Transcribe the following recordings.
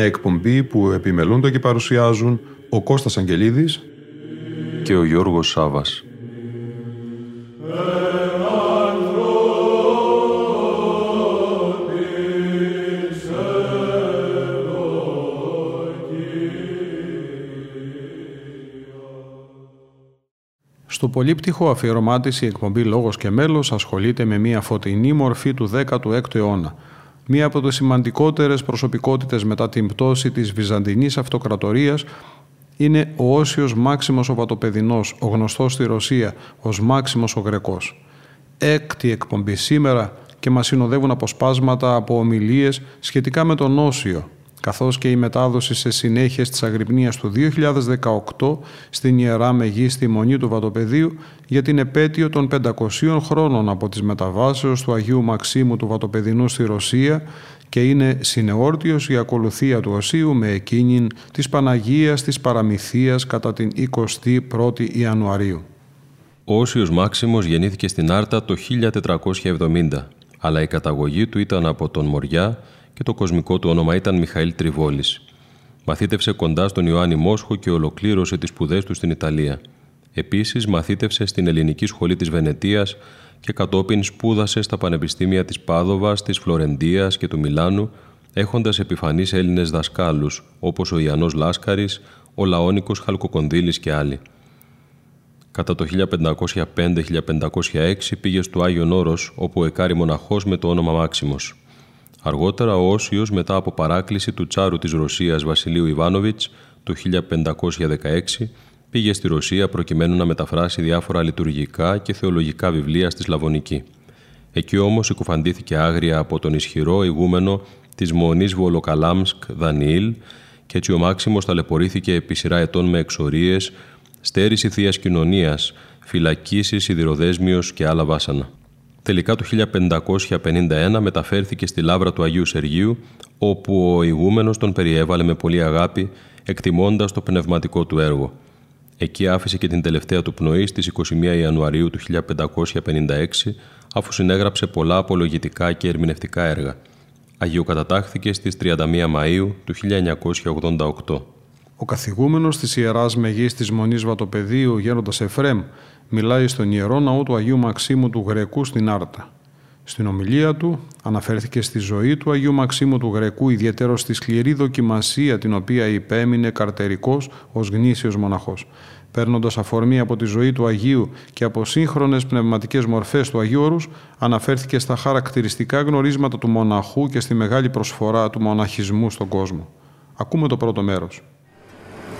Μια εκπομπή που επιμελούνται και παρουσιάζουν ο Κώστας Αγγελίδης και ο Γιώργος Σάβας. Στο πολύπτυχο αφιερωμά η εκπομπή «Λόγος και μέλος» ασχολείται με μια φωτεινή μορφή του 16ου αιώνα, μία από τις σημαντικότερες προσωπικότητες μετά την πτώση της Βυζαντινής Αυτοκρατορίας είναι ο Όσιος Μάξιμος ο Πατοπεδινός, ο γνωστός στη Ρωσία ως Μάξιμος ο Γρεκός. Έκτη εκπομπή σήμερα και μας συνοδεύουν αποσπάσματα από ομιλίες σχετικά με τον Όσιο, καθώς και η μετάδοση σε συνέχεια της Αγρυπνίας του 2018 στην Ιερά Μεγίστη Μονή του Βατοπεδίου για την επέτειο των 500 χρόνων από τις μεταβάσεως του Αγίου Μαξίμου του Βατοπεδινού στη Ρωσία και είναι συνεόρτιος η ακολουθία του Οσίου με εκείνην της Παναγίας της Παραμυθίας κατά την 21η Ιανουαρίου. Ο Όσιος Μάξιμος γεννήθηκε στην Άρτα το 1470, αλλά η καταγωγή του ήταν από τον Μοριά και το κοσμικό του όνομα ήταν Μιχαήλ Τριβόλης. Μαθήτευσε κοντά στον Ιωάννη Μόσχο και ολοκλήρωσε τις σπουδές του στην Ιταλία. Επίσης μαθήτευσε στην Ελληνική Σχολή της Βενετίας και κατόπιν σπούδασε στα πανεπιστήμια της Πάδοβας, της Φλωρεντίας και του Μιλάνου, έχοντας επιφανείς Έλληνες δασκάλους, όπως ο Ιαννός Λάσκαρης, ο Λαόνικος Χαλκοκονδύλης και άλλοι. Κατά το 1505-1506 πήγε στο Άγιον Όρος, όπου εκάρει μοναχός με το όνομα Μάξιμος. Αργότερα ο Όσιος, μετά από παράκληση του τσάρου της Ρωσίας Βασιλείου Ιβάνοβιτς το 1516, πήγε στη Ρωσία προκειμένου να μεταφράσει διάφορα λειτουργικά και θεολογικά βιβλία στη Σλαβωνική. Εκεί όμως συκοφαντήθηκε άγρια από τον ισχυρό ηγούμενο της Μονής Βολοκαλάμσκ Δανιήλ και έτσι ο Μάξιμος ταλαιπωρήθηκε επί σειρά ετών με εξορίες, στέρηση θείας κοινωνίας, φυλακίσεις, σιδηροδέσμιος και άλλα βάσανα. Τελικά το 1551 μεταφέρθηκε στη λάβρα του Αγίου Σεργίου, όπου ο ηγούμενος τον περιέβαλε με πολύ αγάπη, εκτιμώντας το πνευματικό του έργο. Εκεί άφησε και την τελευταία του πνοή στις 21 Ιανουαρίου του 1556, αφού συνέγραψε πολλά απολογητικά και ερμηνευτικά έργα. Αγιοκατατάχθηκε στις 31 Μαΐου του 1988. Ο καθηγούμενος της Ιεράς Μεγής της Μονής Βατοπεδίου, γέροντας Εφρέμ, μιλάει στον Ιερό Ναό του Αγίου Μαξίμου του Γρεκού στην Άρτα. Στην ομιλία του αναφέρθηκε στη ζωή του Αγίου Μαξίμου του Γρεκού, ιδιαίτερος στη σκληρή δοκιμασία την οποία υπέμεινε καρτερικός ως γνήσιος μοναχός. Παίρνοντας αφορμή από τη ζωή του Αγίου και από σύγχρονες πνευματικές μορφές του Αγίου Όρους, αναφέρθηκε στα χαρακτηριστικά γνωρίσματα του μοναχού και στη μεγάλη προσφορά του μοναχισμού στον κόσμο. Ακούμε το πρώτο μέρος.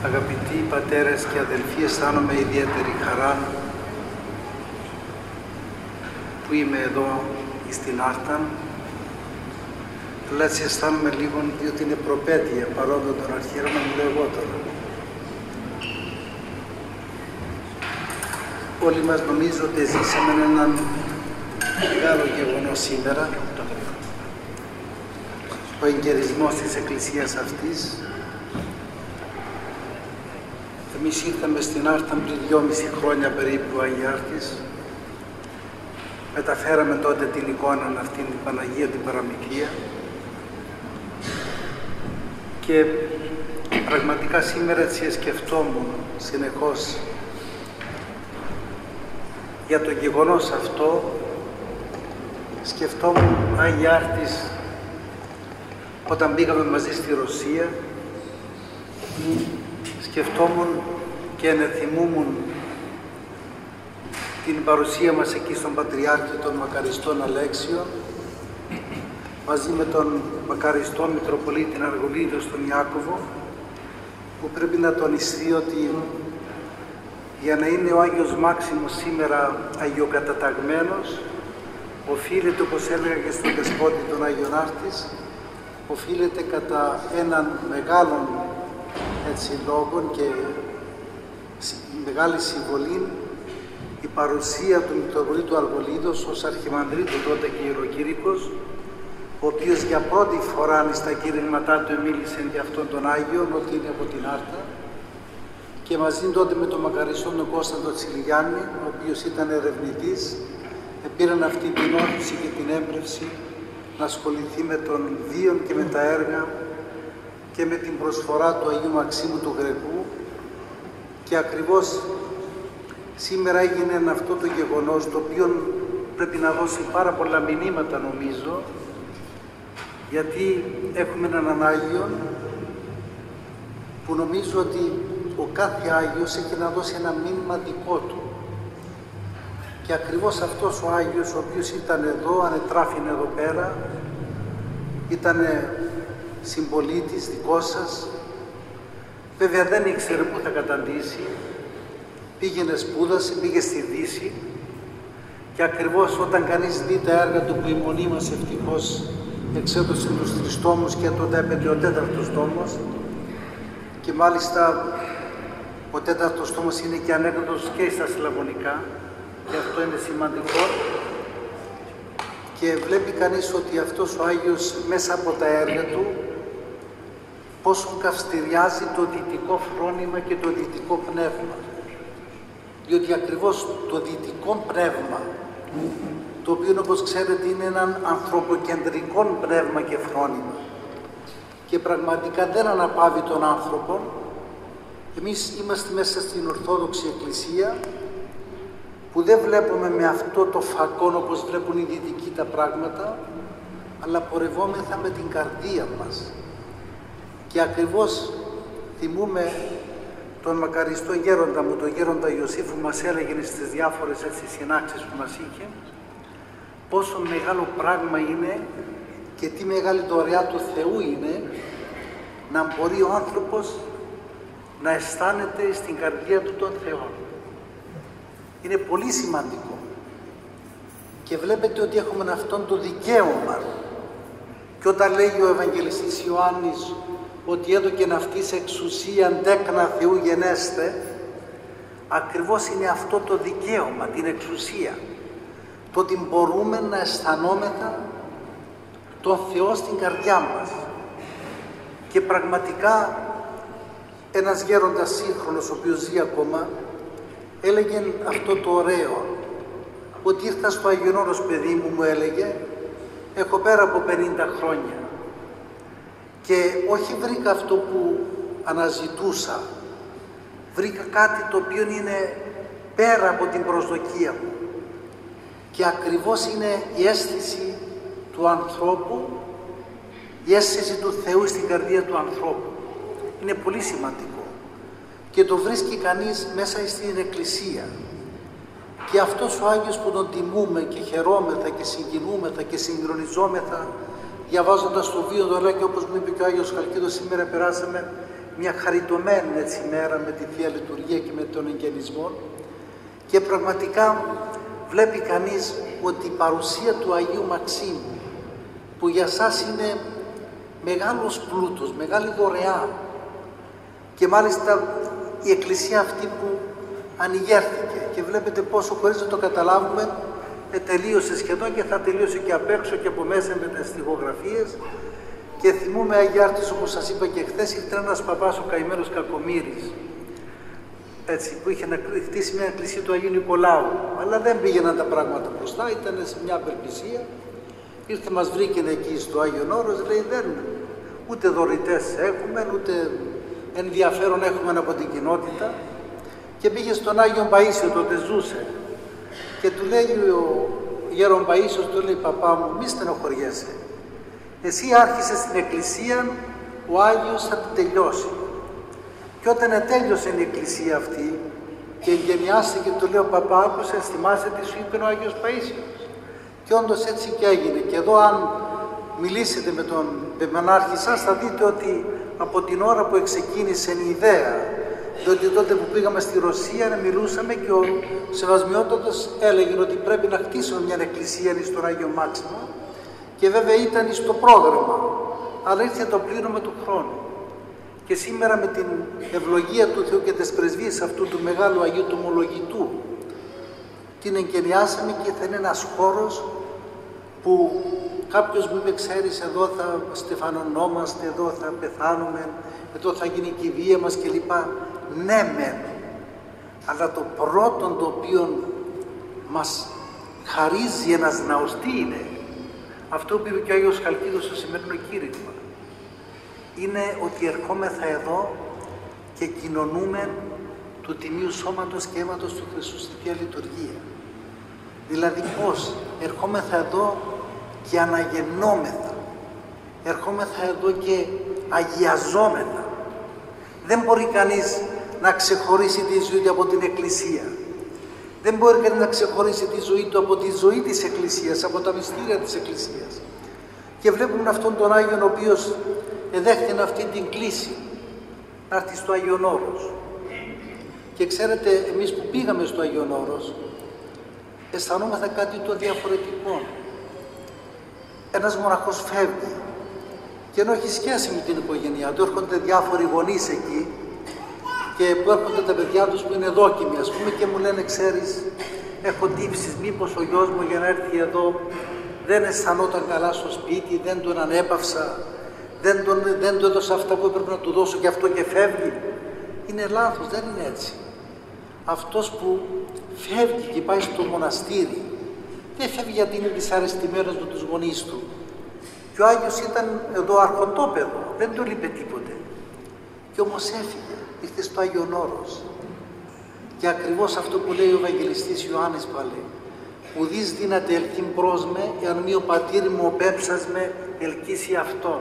Αγαπητοί πατέρες και αδελφοί, αισθάνομαι ιδιαίτερη χαρά που είμαι εδώ στην Άρτα, αλλά έτσι αισθάνομαι λίγο διότι είναι προπέτεια παρόλο τον αρχαίρο να μιλώ εγώ τώρα. Όλοι μας νομίζω ότι ζήσαμε έναν μεγάλο γεγονός σήμερα, ο εγκαιρισμός της Εκκλησίας αυτής. Εμείς ήρθαμε στην Άρτα πριν δυόμιση χρόνια περίπου Αγιάρτης, μεταφέραμε τότε την εικόνα αυτήν την Παναγία την Παραμικρία. Και πραγματικά σήμερα έτσι σκεφτόμουν συνεχώς για το γεγονός αυτό σκεφτόμουν Άγια Άρτης όταν πήγαμε μαζί στη Ρωσία. Σκεφτόμουν και ενεθυμούμουν την παρουσία μας εκεί στον Πατριάρχη των Μακαριστών Αλέξιο μαζί με τον Μακαριστό Μητροπολίτη Αργολίδο στον Ιάκωβο που πρέπει να τονιστεί ότι για να είναι ο Άγιος Μάξιμος σήμερα αγιοκαταταγμένος οφείλεται, όπως έλεγα και στον Δεσπότη των Άγιον Άρτης, οφείλεται κατά έναν μεγάλων έτσι, λόγων και μεγάλη συμβολή η παρουσία του Μητροπολίτου Αργολίδος ως αρχιμανδρίτου τότε και ιεροκήρυκος, ο οποίος για πρώτη φορά στα κήρυγματά του μίλησε για αυτόν τον Άγιο, ότι είναι από την Άρτα, και μαζί τότε με τον μακαριστό τον Κώσταντο Τσιλιγιάννη, ο οποίος ήταν ερευνητής, πήραν αυτή την όθηση και την έμπνευση να ασχοληθεί με τον βίον και με τα έργα και με την προσφορά του Αγίου Μαξίμου του Γρεκού και ακριβώς σήμερα έγινε αυτό το γεγονός το οποίο πρέπει να δώσει πάρα πολλά μηνύματα νομίζω γιατί έχουμε έναν Άγιο που νομίζω ότι ο κάθε Άγιος έχει να δώσει ένα μήνυμα δικό του. Και ακριβώς αυτός ο Άγιος, ο οποίος ήταν εδώ, ανετράφην εδώ πέρα, ήταν συμπολίτης δικός σας, βέβαια δεν ήξερε πού θα καταντήσει, πήγαινε σπούδασε, πήγε στη Δύση. Και ακριβώς όταν κανείς δει τα έργα του που η μονή μας ευτυχώς εξέδωσε τους τρεις τόμους και τότε έπεται ο τέταρτος τόμος. Και μάλιστα ο τέταρτος τόμος είναι και ανέκδοτος και στα σλαβωνικά και αυτό είναι σημαντικό. Και βλέπει κανείς ότι αυτός ο Άγιος μέσα από τα έργα του πόσο καυστηριάζει το δυτικό φρόνημα και το δυτικό πνεύμα. Διότι ακριβώς το δυτικό πνεύμα, το οποίο όπως ξέρετε είναι ένα ανθρωποκεντρικό πνεύμα και φρόνημα και πραγματικά δεν αναπαύει τον άνθρωπο, εμείς είμαστε μέσα στην Ορθόδοξη Εκκλησία που δεν βλέπουμε με αυτό το φακόν όπως βλέπουν οι δυτικοί τα πράγματα, αλλά πορευόμεθα με την καρδία μας. Και ακριβώς θυμούμε τον μακαριστό γέροντα μου, τον γέροντα Ιωσήφ που μας έλεγε στις διάφορες έτσι συνάξεις που μας είχε, πόσο μεγάλο πράγμα είναι και τι μεγάλη δωρεά του Θεού είναι να μπορεί ο άνθρωπος να αισθάνεται στην καρδία του τον Θεό. Είναι πολύ σημαντικό. Και βλέπετε ότι έχουμε αυτόν το δικαίωμα. Και όταν λέει ο Ευαγγελιστής Ιωάννης ότι έδωκε αυτής εξουσία τέκνα Θεού γενέστε, ακριβώς είναι αυτό το δικαίωμα, την εξουσία. Το ότι μπορούμε να αισθανόμεθα τον Θεό στην καρδιά μας. Και πραγματικά ένας γέροντας σύγχρονος, ο οποίος ζει ακόμα, έλεγε αυτό το ωραίο, ότι ήρθα στο Αγιονόρος παιδί μου, μου έλεγε, έχω πέρα από 50 χρόνια και όχι βρήκα αυτό που αναζητούσα, βρήκα κάτι το οποίο είναι πέρα από την προσδοκία μου και ακριβώς είναι η αίσθηση του ανθρώπου, η αίσθηση του Θεού στην καρδία του ανθρώπου. Είναι πολύ σημαντικό και το βρίσκει κανείς μέσα στην Εκκλησία. Και αυτός ο Άγιος που τον τιμούμε και χαιρόμεθα και συγκινούμεθα και συγκρονιζόμεθα διαβάζοντας το βίο του και όπως μου είπε και ο Άγιος Χαλκίδος σήμερα περάσαμε μια χαριτωμένη έτσι μέρα με τη Θεία Λειτουργία και με τον εγγενισμό και πραγματικά βλέπει κανείς ότι η παρουσία του Αγίου Μαξίμου που για σας είναι μεγάλος πλούτος, μεγάλη δωρεά και μάλιστα η Εκκλησία αυτή που ανοιγέρθηκε και βλέπετε πόσο χωρίς να το καταλάβουμε ε, τελείωσε σχεδόν και θα τελείωσε και απ' έξω και από μέσα με τις στοιχογραφίες. Και θυμούμε Αγιάρτης όπως σας είπα και χθες ήρθε ένας παπάς ο καημένος Κακομύρης έτσι, που είχε να χτίσει μια εκκλησία του Αγίου Νικολάου. Αλλά δεν πήγαιναν τα πράγματα μπροστά, ήταν σε μια απελπισία. Ήρθε μας βρήκε εκεί στο Άγιο Όρος λέει δεν ούτε δωρητές έχουμε ούτε ενδιαφέρον έχουμε από την κοινότητα και πήγε στον Άγιο Παΐσιο, τότε ζούσε και του λέει ο Γέρον Παΐσιος, του λέει παπά μου μη στενοχωριέσαι. Εσύ άρχισες στην εκκλησία ο Άγιος θα την τελειώσει και όταν τέλειωσε η εκκλησία αυτή και εγγενιάστηκε του λέει ο παπά άκουσε θυμάσαι τι σου είπε ο Άγιος Παΐσιος και όντως έτσι και έγινε. Και εδώ αν μιλήσετε με τον Πεμανάρχη σας θα δείτε ότι από την ώρα που εξεκίνησε η ιδέα Διότι τότε που πήγαμε στη Ρωσία μιλούσαμε και ο Σεβασμιότατος έλεγε ότι πρέπει να χτίσουμε μια εκκλησία στον Άγιο Μάξιμο και βέβαια ήταν στο πρόγραμμα, αλλά ήρθε το πλήρωμα του χρόνου. Και σήμερα με την ευλογία του Θεού και τις πρεσβείες αυτού του μεγάλου Αγίου Τομολογητού την εγκαινιάσαμε και θα είναι ένας χώρος που κάποιος μου είπε ξέρεις εδώ θα στεφανωνόμαστε, εδώ θα πεθάνουμε, εδώ θα γίνει και η βία μας κλπ. Ναι μεν, αλλά το πρώτο το οποίο μας χαρίζει ένας ναός τι είναι, αυτό που είπε και ο Άγιος Χαλκίδος στο σημερινό κήρυγμα, είναι ότι ερχόμεθα εδώ και κοινωνούμε του Τιμίου Σώματος και Αίματος του Χριστού στη Θεία Λειτουργία. Δηλαδή πώς, ερχόμεθα εδώ και αναγεννόμεθα. Ερχόμεθα εδώ και αγιαζόμεθα. Δεν μπορεί κανείς να ξεχωρίσει τη ζωή του από την Εκκλησία. Δεν μπορεί κανείς να ξεχωρίσει τη ζωή του από τη ζωή της Εκκλησίας, από τα μυστήρια της Εκκλησίας. Και βλέπουμε αυτόν τον Άγιον ο οποίος εδέχτηκε αυτή την κλίση να έρθει στο Άγιον Όρος. Και ξέρετε, εμείς που πήγαμε στο Άγιον Όρος, αισθανόμαστε κάτι το διαφορετικό. Ένας μοναχός φεύγει και ενώ έχει σχέση με την οικογένειά του, έρχονται διάφοροι γονείς εκεί και που έρχονται τα παιδιά τους που είναι δόκιμοι ας πούμε και μου λένε ξέρεις έχω τύψεις μήπως ο γιος μου για να έρθει εδώ δεν αισθανόταν καλά στο σπίτι, δεν τον ανέπαυσα, δεν, τον, δεν του έδωσα αυτά που έπρεπε να του δώσω και αυτό και φεύγει. Είναι λάθος, δεν είναι έτσι. Αυτός που φεύγει και πάει στο μοναστήρι, δεν φεύγει γιατί είναι δυσαρεστημένος με τους γονείς του. Και ο Άγιος ήταν εδώ αρχοντόπεδο, δεν του λείπε τίποτε. Και όμως έφυγε, ήρθε στο Άγιον Όρος. Και ακριβώς αυτό που λέει ο Ευαγγελιστής Ιωάννης πάλι, ουδείς δύναται ελκύν προς με, εάν μη ο πατήρ μου ο πέψας με ελκύσει αυτόν.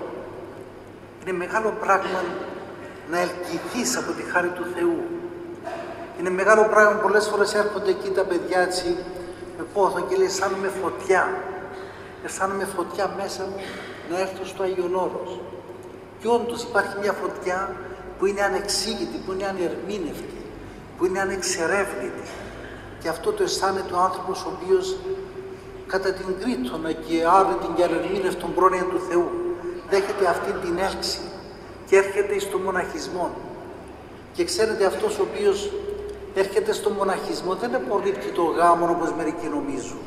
Είναι μεγάλο πράγμα να ελκυθείς από τη χάρη του Θεού. Είναι μεγάλο πράγμα, πολλές φορές έρχονται εκεί τα παιδιά έτσι με πόθο και λέει αισθάνομαι φωτιά. Αισθάνομαι φωτιά μέσα μου να έρθω στο Άγιον Όρος. Και όντως υπάρχει μια φωτιά που είναι ανεξήγητη, που είναι ανερμήνευτη, που είναι ανεξερεύνητη. Και αυτό το αισθάνεται ο άνθρωπος ο οποίος κατά την κρίτονα και άρρητη και ανερμήνευτον πρόνοια του Θεού δέχεται αυτή την έλξη και έρχεται στο μοναχισμό. Και ξέρετε αυτός ο οποίος έρχεται στο μοναχισμό δεν απορρίπτει το γάμο όπως μερικοί νομίζουν.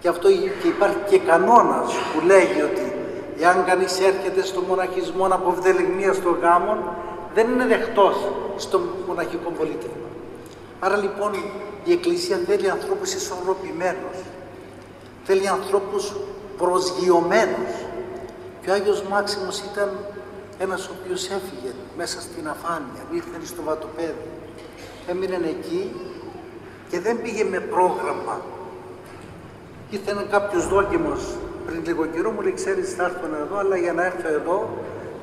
Και αυτό και υπάρχει και κανόνας που λέγει ότι εάν κανείς έρχεται στο μοναχισμό από βδελιγμία στο γάμο δεν είναι δεχτός στο μοναχικό πολίτευμα. Άρα λοιπόν η Εκκλησία θέλει ανθρώπους ισορροπημένους, θέλει ανθρώπους προσγειωμένους. Και ο Άγιος Μάξιμος ήταν ένας ο οποίος έφυγε μέσα στην αφάνεια, ήρθε στο βατοπέδι έμεινε εκεί και δεν πήγε με πρόγραμμα. Ήρθε κάποιος δόκιμος πριν λίγο καιρό, μου λέει ξέρεις θα έρθω εδώ, αλλά για να έρθω εδώ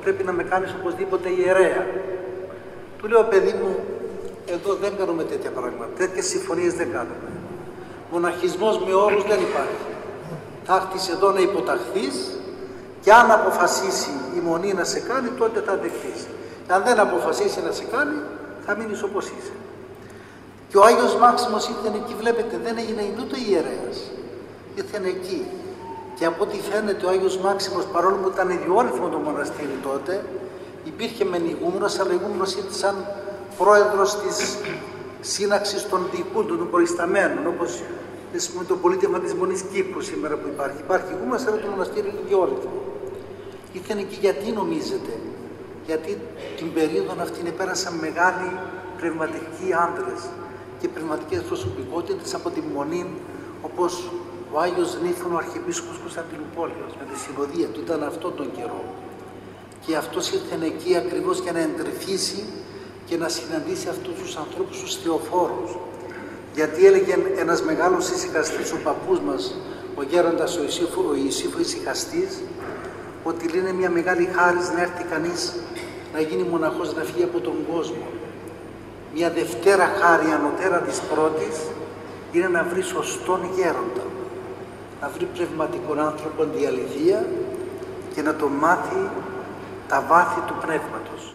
πρέπει να με κάνεις οπωσδήποτε ιερέα. Του λέω παιδί μου, εδώ δεν κάνουμε τέτοια πράγματα, τέτοιες συμφωνίες δεν κάνουμε. Μοναχισμός με όρους δεν υπάρχει. Θα έρθεις εδώ να υποταχθείς και αν αποφασίσει η μονή να σε κάνει, τότε θα δεχθείς. Αν δεν αποφασίσει να σε κάνει, θα μείνεις όπως είσαι. Και ο Άγιος Μάξιμος ήρθε εκεί, βλέπετε, δεν έγινε ούτε ιερέας. Ήρθε εκεί. Και από ό,τι φαίνεται ο Άγιος Μάξιμος, παρόλο που ήταν ιδιόρυθμο το μοναστήρι τότε, υπήρχε μεν ηγούμενος, αλλά ηγούμενος ήρθε σαν πρόεδρος της σύναξης των διοικούντων, των προϊσταμένων, όπως με το πολίτευμα της Μονής Κύπρου σήμερα που υπάρχει. Υπάρχει ηγούμενος, αλλά το μοναστήρι είναι ιδιόρυθμο. Ήρθε εκεί γιατί νομίζετε, γιατί την περίοδο αυτή πέρασαν μεγάλοι πνευματικοί άντρες, και πνευματικές προσωπικότητες από τη Μονή, όπως ο Άγιος Νίφων, ο Αρχιεπίσκοπος Κωνσταντινούπολεως, με τη συνοδεία του, ήταν αυτό τον καιρό. Και αυτός ήρθε εκεί ακριβώς για να εντρυφήσει και να συναντήσει αυτούς τους ανθρώπους, τους θεοφόρους. Γιατί έλεγε ένας μεγάλος ησυχαστής, ο παππούς μας, ο γέροντας ο Ισήφου, ο Ισήφου ησυχαστής, ότι είναι μια μεγάλη χάρη να έρθει κανείς να γίνει μοναχός, να φύγει από τον κόσμο μια δευτέρα χάρη ανωτέρα της πρώτης είναι να βρει σωστόν γέροντα, να βρει πνευματικόν άνθρωπο διαλυθία και να το μάθει τα βάθη του πνεύματος.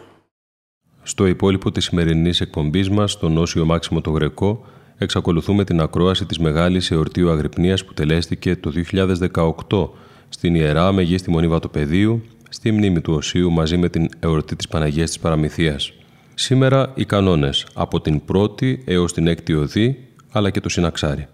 Στο υπόλοιπο της σημερινής εκπομπής μας, στον Όσιο Μάξιμο το Γρεκό, εξακολουθούμε την ακρόαση της Μεγάλης Εορτίου Αγρυπνίας που τελέστηκε το 2018 στην Ιερά Μεγίστη Μονή Βατοπεδίου, στη μνήμη του Οσίου μαζί με την εορτή της Παναγίας της Παραμυθίας. Σήμερα οι κανόνες από την πρώτη έως την έκτη οδή, αλλά και το συναξάρι.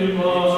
Fatima.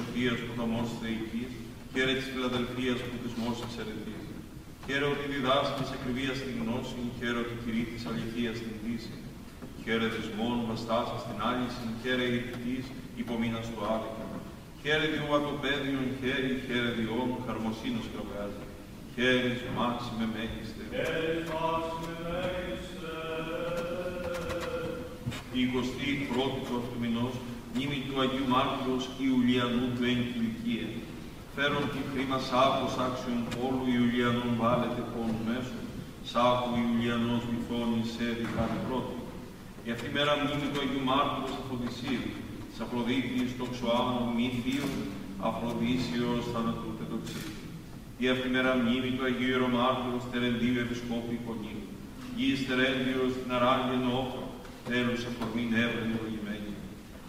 Σοφία που θα μόρφωσε τη χαίρε της Φιλαδελφίας που θυσμό τη Ερετή. Χαίρε ότι διδάσκεις ακριβία στην γνώση, χαίρε ότι κυρί τη αληθεία στην δύση. Χαίρε δεσμών, βαστάσα στην άλυση, χαίρε ηρητή, υπομείνας στο άδικα. Χαίρε διούα το πέδιον, χαίρι, χαίρε διόν, χαρμοσύνος κραβάζει. Χαίρε μάξιμε μέγιστε. Χαίρε μάξιμε μέγιστε. Η 21η του αυτού νήμη του Αγίου Μάρτυρος Ιουλιανού του εν κυλικία. Φέρον τη χρήμα σάκος άξιον όλου Ιουλιανών βάλετε πόνου μέσων, σάκου Ιουλιανός μυθώνει σε διχάρη πρώτη. Η αυτή μέρα μνήμη του Αγίου Μάρτυρος Αφροδισίου, της Αφροδίτης το ξοάμου μη Αφροδίσιος θανατού τετοξή. Η αυτή μέρα μνήμη του Αγίου Ιερομάρτυρος Τερεντίου Επισκόπη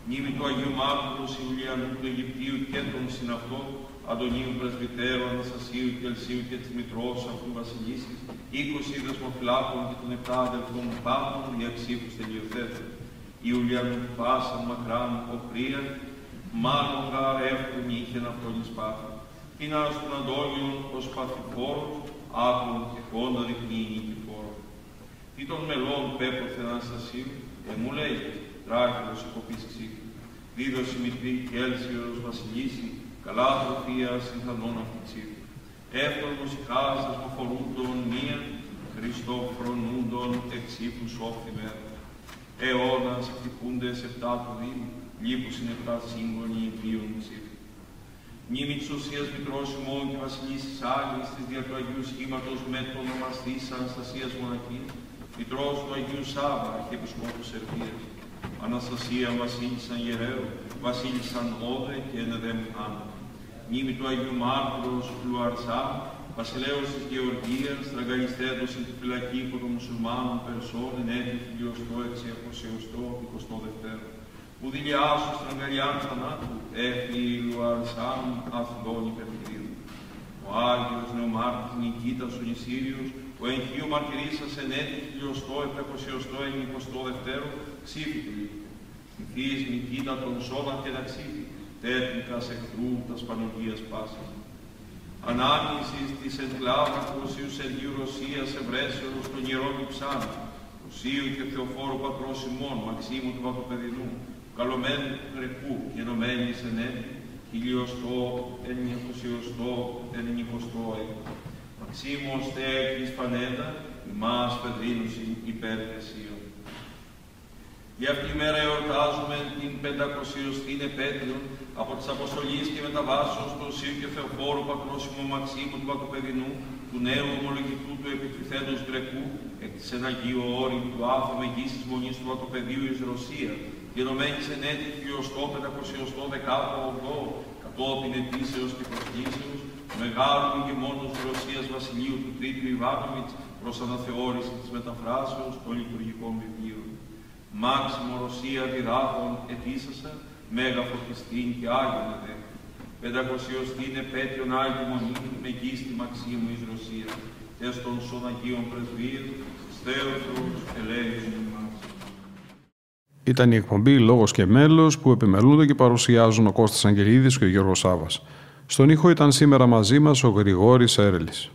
Μνήμη του Αγίου Μάρτυρου Ιουλιανού του Αιγυπτίου και των συναυτών, Αντωνίου Πρεσβυτέρου, Αναστασίου και Ελσίου και της Μητρός αυτού Βασιλίσης, είκοσι δεσμοφυλάκων και των επτά αδελφών πάντων για ψήφους τελειοθέτων. Ιουλιανού πάσαν μακράν οπρία, μάλλον γάρ εύκουν είχεν αυτόν εις πάθη. Πίνας των Αντώνιων ως παθηφόρος, άκρον τυχόν αδειχνή νικηφόρο. Τι των μελών πέποθε Αναστασίου, ε μου λέει, τράχυλος υποπής ξύχου. Δίδωση μητρή και έλσιος βασιλίση, καλά τροφία συνθανών αυτητσίου. Εύτορμος χάσας φορούντων μία, Χριστό φρονούντων εξήφους όφθη μέρα. Αιώνας χτυπούντες επτά του δήμου, λείπους είναι επτά σύγγονοι βίων ψήφου. Μνήμη της ουσίας μικρός ημών και βασιλίσης Άγιης της δια του Αγίου Σχήματος με το ονομαστής Αναστασίας Μοναχής, μητρός του Αγίου Σάβα, αρχιεπισκόπου Σερβίας, Αναστασία βασίλισσαν Γεραίου, βασίλισσαν Όδε και ενεδέμ Άννα. Μνήμη του Αγίου Μάρτυρος Λουαρσά, βασιλέως της Γεωργίας, τραγαλιστέτος εν τη φυλακή υπό των μουσουλμάνων Περσών, εν έτη φιλιοστό εξι αποσιωστό, εικοστό δευτέρο. Που δηλιάσου στραγγαλιάν θανάτου, έφη Λουαρσάν αθλών υπερχειρίου. Ο Άγιος Νεομάρτης Νικήτας ο Νησίριος, ο εγχείο μαρτυρήσας εν έτη φιλιοστό, επεκοσιωστό, εν εικοστό δευτέρο, ξύφη Ηθείς Νικήτα των σώμα και να ξύφη, τέχνικας εχθρού τα σπανογίας πάσης. Ανάμνησης της εγκλάβου του Οσίου Σεργίου Ρωσίας Ευρέσεως των Ιερών Υψάνων, Οσίου και Θεοφόρου Πατρός ημών, Μαξίμου του Παπαπεδινού, καλωμένου του Γρεκού και ενωμένης εν έτη, χιλιοστό, εννιακοσιοστό, εννικοστό έκτο. Μαξίμος τέχνης πανέντα, ημάς παιδρίνουσιν υπέρ για αυτή τη μέρα εορτάζουμε την 500η επέτειο από τις αποστολής και μεταβάσεως του Οσίου και Θεοφόρου Πατρόσιμου Μαξίμου του Πακοπεδινού, του νέου ομολογητού του επιτριθέντος Γκρεκού, εκ της εν Αγίου Όρη του Άθου Μεγής της Μονής του Πακοπεδίου εις Ρωσία, γενομένης εν έτη χιλιοστό πεντακοσιοστό δεκάτο ογδό, κατόπιν ετήσεως και προσκλήσεως, μεγάλου ηγεμόνος της Ρωσίας Βασιλείου του Τρίτου Ιβάνοβιτς προς αναθεώρηση της μεταφράσεως των λειτουργικών βιβλίων. Μάξιμο Ρωσία διδάχων ετήσασα, μέγα φωτιστήν και Άγιον εδέ. Πεντακοσιωστήν επέτειον Άγιου Μονή, με γίστη Μαξίμου εις Ρωσία, ες των σων Αγίων Πρεσβείων, στέωθρους ελέγχουν ημάς. Ήταν η εκπομπή Λόγος και Μέλος που επιμελούνται και παρουσιάζουν ο Κώστας Αγγελίδης και ο Γιώργος Σάβας. Στον ήχο ήταν σήμερα μαζί μας ο Γρηγόρης Έρελης.